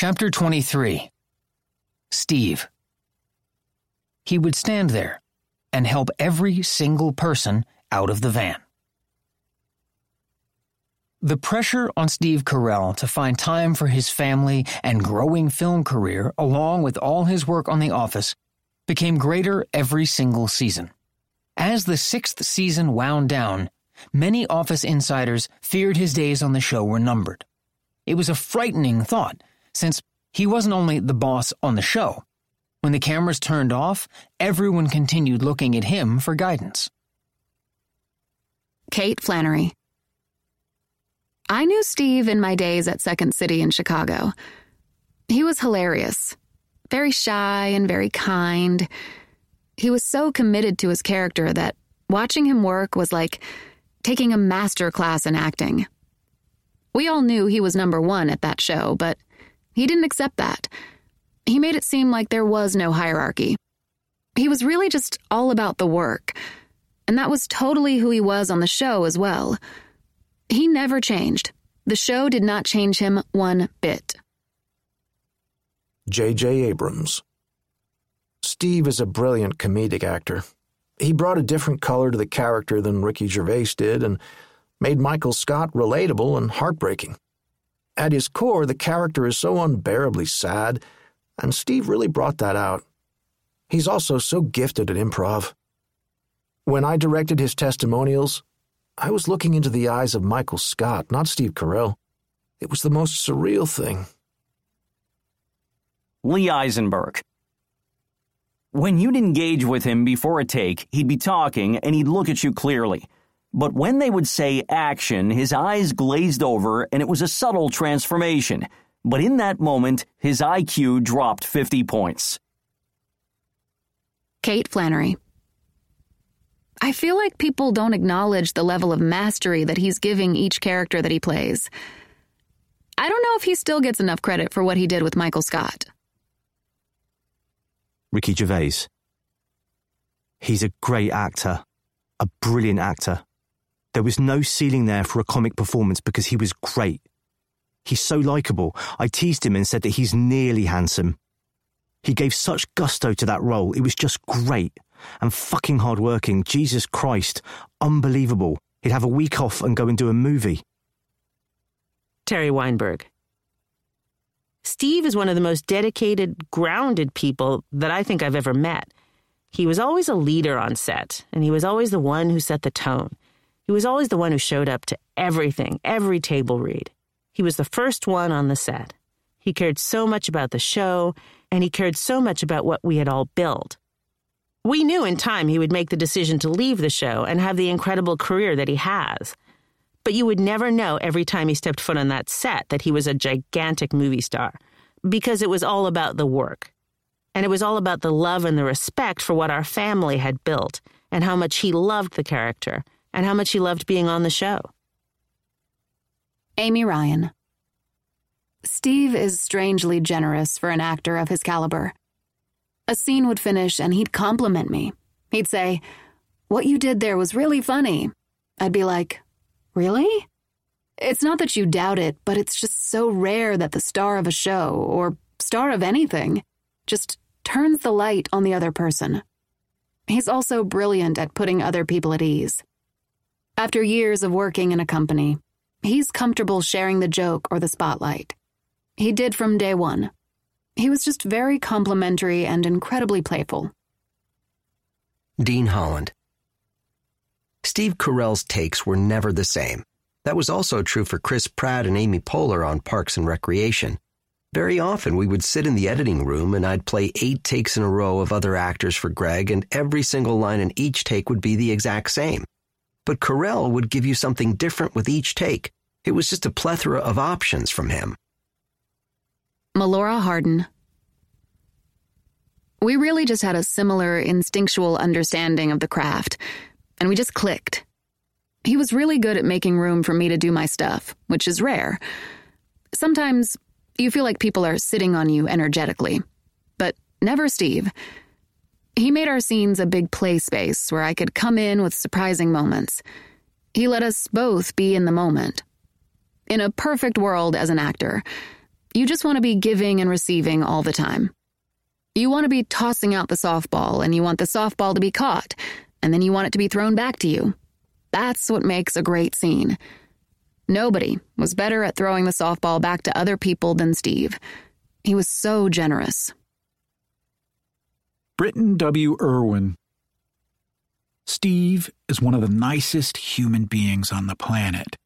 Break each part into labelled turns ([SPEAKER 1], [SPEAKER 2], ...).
[SPEAKER 1] Chapter 23 Steve. He would stand there and help every single person out of the van. The pressure on Steve Carell to find time for his family and growing film career, along with all his work on The Office, became greater every single season. As the sixth season wound down, many Office insiders feared his days on the show were numbered. It was a frightening thought, since he wasn't only the boss on the show. When the cameras turned off, everyone continued looking at him for guidance.
[SPEAKER 2] Kate Flannery. I knew Steve in my days at Second City in Chicago. He was hilarious, very shy and very kind. He was so committed to his character that watching him work was like taking a master class in acting. We all knew he was number one at that show, but he didn't accept that. He made it seem like there was no hierarchy. He was really just all about the work, and that was totally who he was on the show as well. He never changed. The show did not change him one bit.
[SPEAKER 3] J.J. Abrams. Steve is a brilliant comedic actor. He brought a different color to the character than Ricky Gervais did and made Michael Scott relatable and heartbreaking. At his core, the character is so unbearably sad, and Steve really brought that out. He's also so gifted at improv. When I directed his testimonials, I was looking into the eyes of Michael Scott, not Steve Carell. It was the most surreal thing.
[SPEAKER 4] Lee Eisenberg. When you'd engage with him before a take, he'd be talking and he'd look at you clearly. But when they would say action, his eyes glazed over and it was a subtle transformation. But in that moment, his IQ dropped 50 points.
[SPEAKER 2] Kate Flannery. I feel like people don't acknowledge the level of mastery that he's giving each character that he plays. I don't know if he still gets enough credit for what he did with Michael Scott.
[SPEAKER 5] Ricky Gervais. He's a great actor, a brilliant actor. There was no ceiling there for a comic performance because he was great. He's so likable. I teased him and said that he's nearly handsome. He gave such gusto to that role. It was just great. And fucking hardworking. Jesus Christ. Unbelievable. He'd have a week off and go and do a movie.
[SPEAKER 6] Teri Weinberg. Steve is one of the most dedicated, grounded people that I think I've ever met. He was always a leader on set, and he was always the one who set the tone. He was always the one who showed up to everything, every table read. He was the first one on the set. He cared so much about the show, and he cared so much about what we had all built. We knew in time he would make the decision to leave the show and have the incredible career that he has. But you would never know every time he stepped foot on that set that he was a gigantic movie star, because it was all about the work. And it was all about the love and the respect for what our family had built, and how much he loved the character, and how much he loved being on the show.
[SPEAKER 2] Amy Ryan. Steve is strangely generous for an actor of his caliber. A scene would finish and he'd compliment me. He'd say, What you did there was really funny. I'd be like, Really? It's not that you doubt it, but it's just so rare that the star of a show, or star of anything, just turns the light on the other person. He's also brilliant at putting other people at ease. After years of working in a company, he's comfortable sharing the joke or the spotlight. He did from day one. He was just very complimentary and incredibly playful.
[SPEAKER 7] Dean Holland. Steve Carell's takes were never the same. That was also true for Chris Pratt and Amy Poehler on Parks and Recreation. Very often we would sit in the editing room and I'd play eight takes in a row of other actors for Greg, and every single line in each take would be the exact same. But Carell would give you something different with each take. It was just a plethora of options from him.
[SPEAKER 2] Melora Hardin. We really just had a similar instinctual understanding of the craft, and we just clicked. He was really good at making room for me to do my stuff, which is rare. Sometimes you feel like people are sitting on you energetically, but never Steve. He made our scenes a big play space where I could come in with surprising moments. He let us both be in the moment. In a perfect world as an actor, You just want to be giving and receiving all the time. You want to be tossing out the softball and you want the softball to be caught, and then you want it to be thrown back to you. That's what makes a great scene. Nobody was better at throwing the softball back to other people than Steve. He was so generous.
[SPEAKER 8] Britton W. Irwin. Steve is one of the nicest human beings on the planet.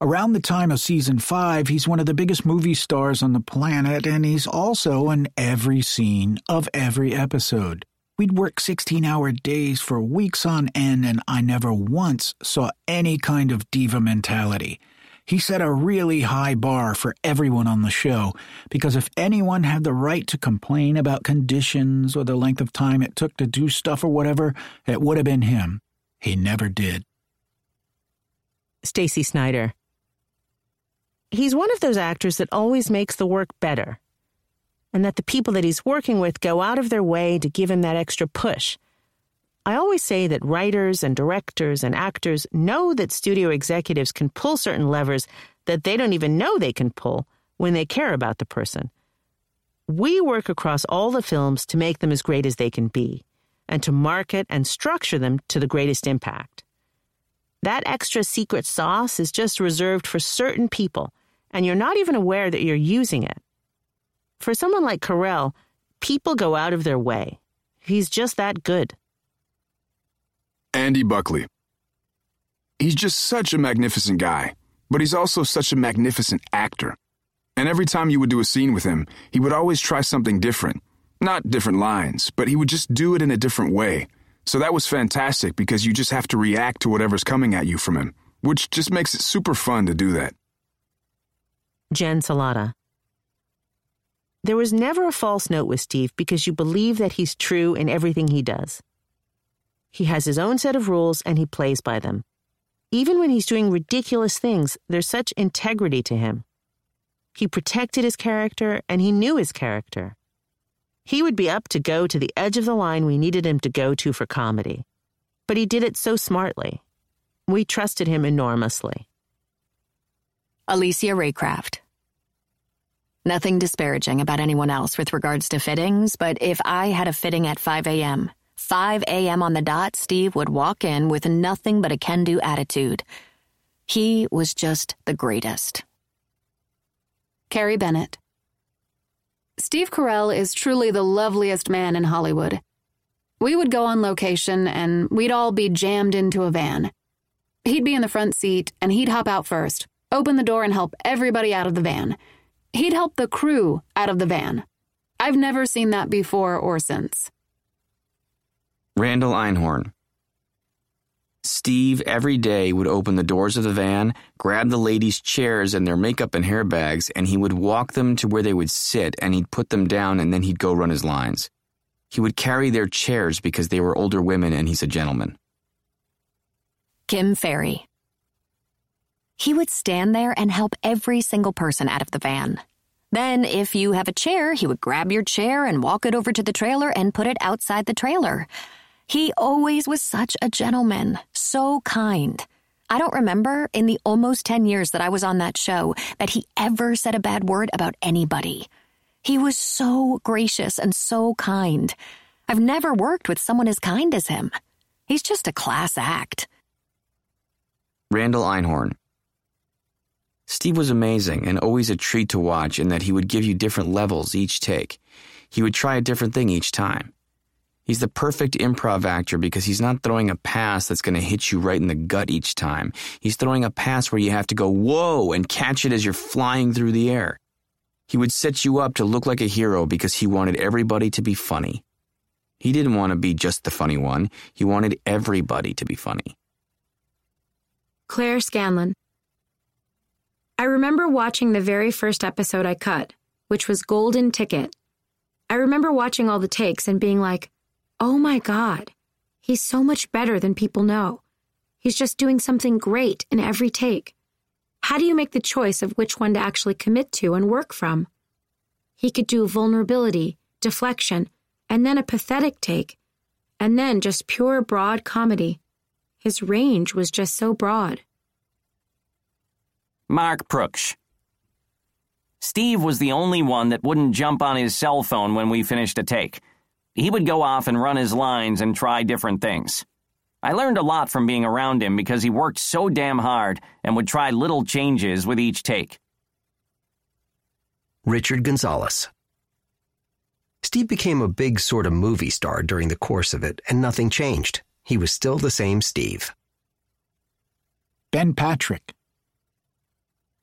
[SPEAKER 8] Around the time of season five, he's one of the biggest movie stars on the planet, and he's also in every scene of every episode. We'd work 16 hour days for weeks on end, and I never once saw any kind of diva mentality. He set a really high bar for everyone on the show because if anyone had the right to complain about conditions or the length of time it took to do stuff or whatever, it would have been him. He never did.
[SPEAKER 6] Stacey Snider. He's one of those actors that always makes the work better, and that the people that he's working with go out of their way to give him that extra push. I always say that writers and directors and actors know that studio executives can pull certain levers that they don't even know they can pull when they care about the person. We work across all the films to make them as great as they can be and to market and structure them to the greatest impact. That extra secret sauce is just reserved for certain people, and you're not even aware that you're using it. For someone like Carell, people go out of their way. He's just that good.
[SPEAKER 9] Andy Buckley. He's just such a magnificent guy, but he's also such a magnificent actor. And every time you would do a scene with him, he would always try something different. Not different lines, but he would just do it in a different way. So that was fantastic because you just have to react to whatever's coming at you from him, which just makes it super fun to do that.
[SPEAKER 6] Jen Celotta. There was never a false note with Steve because you believe that he's true in everything he does. He has his own set of rules and he plays by them. Even when he's doing ridiculous things, there's such integrity to him. He protected his character and he knew his character. He would be up to go to the edge of the line we needed him to go to for comedy. But he did it so smartly. We trusted him enormously.
[SPEAKER 10] Alicia Raycraft. Nothing disparaging about anyone else with regards to fittings, but if I had a fitting at 5 a.m., 5 a.m. on the dot, Steve would walk in with nothing but a can do attitude. He was just the greatest.
[SPEAKER 2] Carey Bennett. Steve Carell is truly the loveliest man in Hollywood. We would go on location and we'd all be jammed into a van. He'd be in the front seat and he'd hop out first, open the door and help everybody out of the van. He'd help the crew out of the van. I've never seen that before or since.
[SPEAKER 11] Randall Einhorn. Steve every day would open the doors of the van, grab the ladies' chairs and their makeup and hair bags, and he would walk them to where they would sit and he'd put them down and then he'd go run his lines. He would carry their chairs because they were older women and he's a gentleman.
[SPEAKER 10] Kim Ferry. He would stand there and help every single person out of the van. Then, if you have a chair, he would grab your chair and walk it over to the trailer and put it outside the trailer. He always was such a gentleman, so kind. I don't remember in the almost 10 years that I was on that show that he ever said a bad word about anybody. He was so gracious and so kind. I've never worked with someone as kind as him. He's just a class act.
[SPEAKER 11] Randall Einhorn. Steve was amazing and always a treat to watch in that he would give you different levels each take. He would try a different thing each time. He's the perfect improv actor because he's not throwing a pass that's going to hit you right in the gut each time. He's throwing a pass where you have to go, whoa, and catch it as you're flying through the air. He would set you up to look like a hero because he wanted everybody to be funny. He didn't want to be just the funny one, he wanted everybody to be funny.
[SPEAKER 12] Claire Scanlon. I remember watching the very first episode I cut, which was Golden Ticket. I remember watching all the takes and being like, Oh my God, he's so much better than people know. He's just doing something great in every take. How do you make the choice of which one to actually commit to and work from? He could do vulnerability, deflection, and then a pathetic take, and then just pure broad comedy. His range was just so broad.
[SPEAKER 11] Mark Proksch.
[SPEAKER 4] Steve was the only one that wouldn't jump on his cell phone when we finished a take. He would go off and run his lines and try different things. I learned a lot from being around him because he worked so damn hard and would try little changes with each take.
[SPEAKER 7] Richard Gonzalez. Steve became a big sort of movie star during the course of it, and nothing changed. He was still the same Steve.
[SPEAKER 8] Ben Patrick.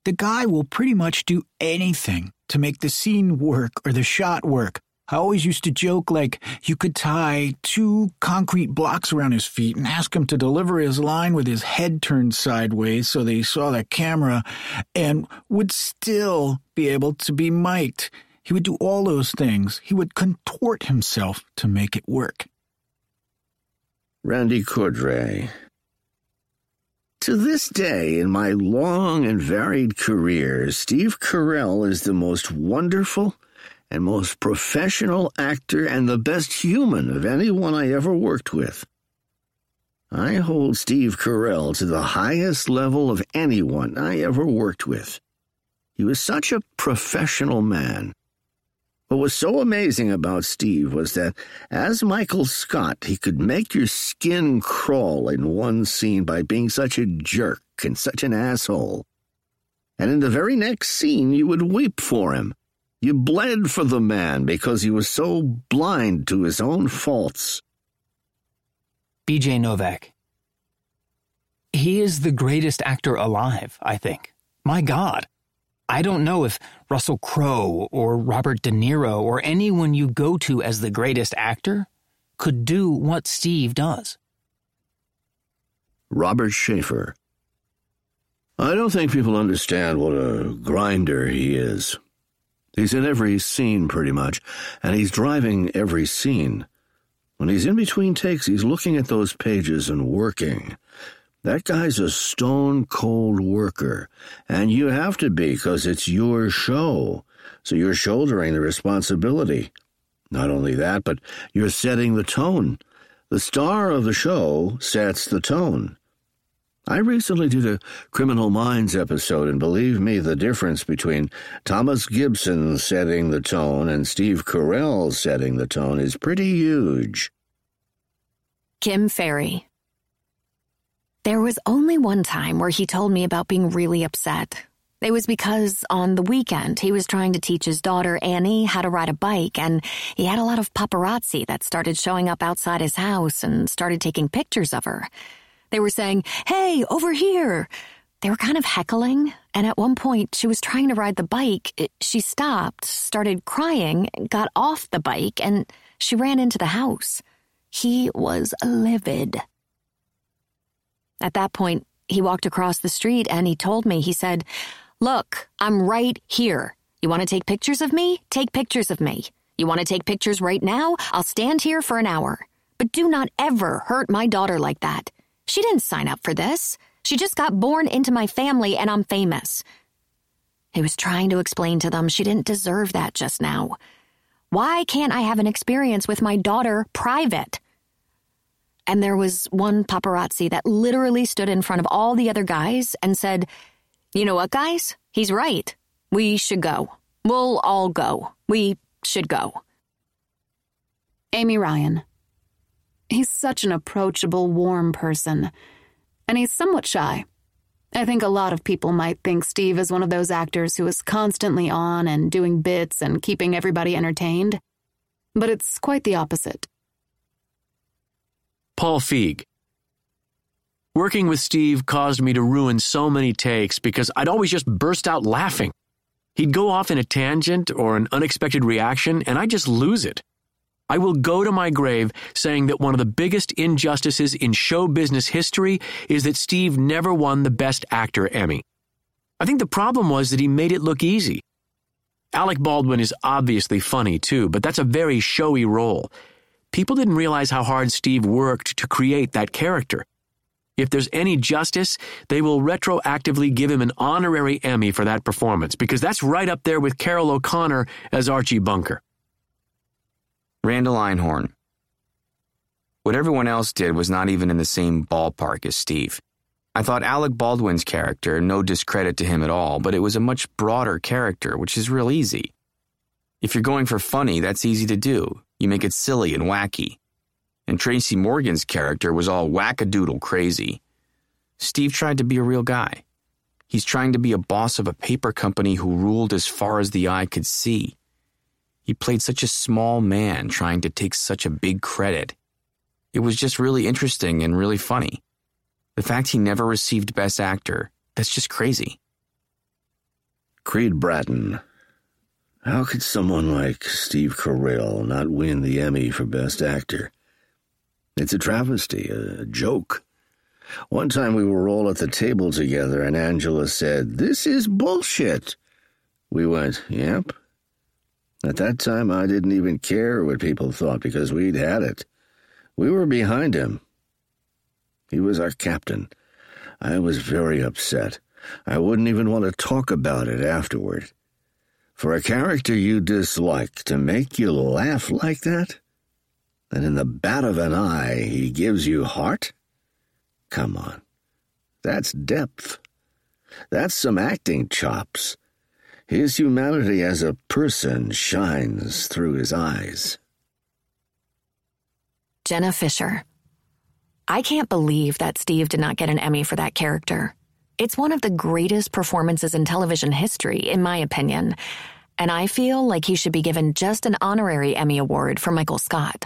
[SPEAKER 8] The guy will pretty much do anything to make the scene work or the shot work. I always used to joke like you could tie two concrete blocks around his feet and ask him to deliver his line with his head turned sideways so they saw the camera and would still be able to be mic'd. He would do all those things. He would contort himself to make it work.
[SPEAKER 13] Randy Cordray. To this day, in my long and varied career, Steve Carell is the most wonderful and most professional actor and the best human of anyone I ever worked with. I hold Steve Carell to the highest level of anyone I ever worked with. He was such a professional man. What was so amazing about Steve was that, as Michael Scott, he could make your skin crawl in one scene by being such a jerk and such an asshole. And in the very next scene, you would weep for him. You bled for the man because he was so blind to his own faults.
[SPEAKER 1] BJ Novak. He is the greatest actor alive, I think. My God. I don't know if Russell Crowe or Robert De Niro or anyone you go to as the greatest actor could do what Steve does.
[SPEAKER 13] Robert Shafer. I don't think people understand what a grinder he is. He's in every scene pretty much, and he's driving every scene. When he's in between takes, he's looking at those pages and working. That guy's a stone cold worker, and you have to be because it's your show. So you're shouldering the responsibility. Not only that, but you're setting the tone. The star of the show sets the tone. I recently did a Criminal Minds episode, and believe me, the difference between Thomas Gibson setting the tone and Steve Carell setting the tone is pretty huge.
[SPEAKER 10] Kim Ferry. There was only one time where he told me about being really upset. It was because on the weekend he was trying to teach his daughter Annie how to ride a bike, and he had a lot of paparazzi that started showing up outside his house and started taking pictures of her. They were saying, Hey, over here! They were kind of heckling, and at one point she was trying to ride the bike. She stopped, started crying, got off the bike, and she ran into the house. He was livid. At that point, he walked across the street and he told me, he said, Look, I'm right here. You want to take pictures of me? Take pictures of me. You want to take pictures right now? I'll stand here for an hour. But do not ever hurt my daughter like that. She didn't sign up for this. She just got born into my family and I'm famous. He was trying to explain to them she didn't deserve that just now. Why can't I have an experience with my daughter private? And there was one paparazzi that literally stood in front of all the other guys and said, You know what, guys? He's right. We should go. We'll all go. We should go.
[SPEAKER 2] Amy Ryan. He's such an approachable, warm person. And he's somewhat shy. I think a lot of people might think Steve is one of those actors who is constantly on and doing bits and keeping everybody entertained. But it's quite the opposite.
[SPEAKER 14] Paul Feig. Working with Steve caused me to ruin so many takes because I'd always just burst out laughing. He'd go off in a tangent or an unexpected reaction, and I'd just lose it. I will go to my grave saying that one of the biggest injustices in show business history is that Steve never won the Best Actor Emmy. I think the problem was that he made it look easy. Alec Baldwin is obviously funny too, but that's a very showy role. People didn't realize how hard Steve worked to create that character. If there's any justice, they will retroactively give him an honorary Emmy for that performance because that's right up there with Carroll O'Connor as Archie Bunker.
[SPEAKER 11] Randall Einhorn. What everyone else did was not even in the same ballpark as Steve. I thought Alec Baldwin's character, no discredit to him at all, but it was a much broader character, which is real easy. If you're going for funny, that's easy to do. You make it silly and wacky. And Tracy Morgan's character was all wackadoodle crazy. Steve tried to be a real guy. He's trying to be a boss of a paper company who ruled as far as the eye could see. He played such a small man trying to take such a big credit. It was just really interesting and really funny. The fact he never received Best Actor, that's just crazy.
[SPEAKER 13] Creed Bratton. How could someone like Steve Carell not win the Emmy for Best Actor? It's a travesty, a joke. One time we were all at the table together and Angela said, This is bullshit. We went, Yep. At that time, I didn't even care what people thought because we'd had it. We were behind him. He was our captain. I was very upset. I wouldn't even want to talk about it afterward. For a character you dislike to make you laugh like that? And in the bat of an eye, he gives you heart? Come on. That's depth. That's some acting chops. His humanity as a person shines through his eyes.
[SPEAKER 10] Jenna Fischer. I can't believe that Steve did not get an Emmy for that character. It's one of the greatest performances in television history, in my opinion, and I feel like he should be given just an honorary Emmy Award for Michael Scott.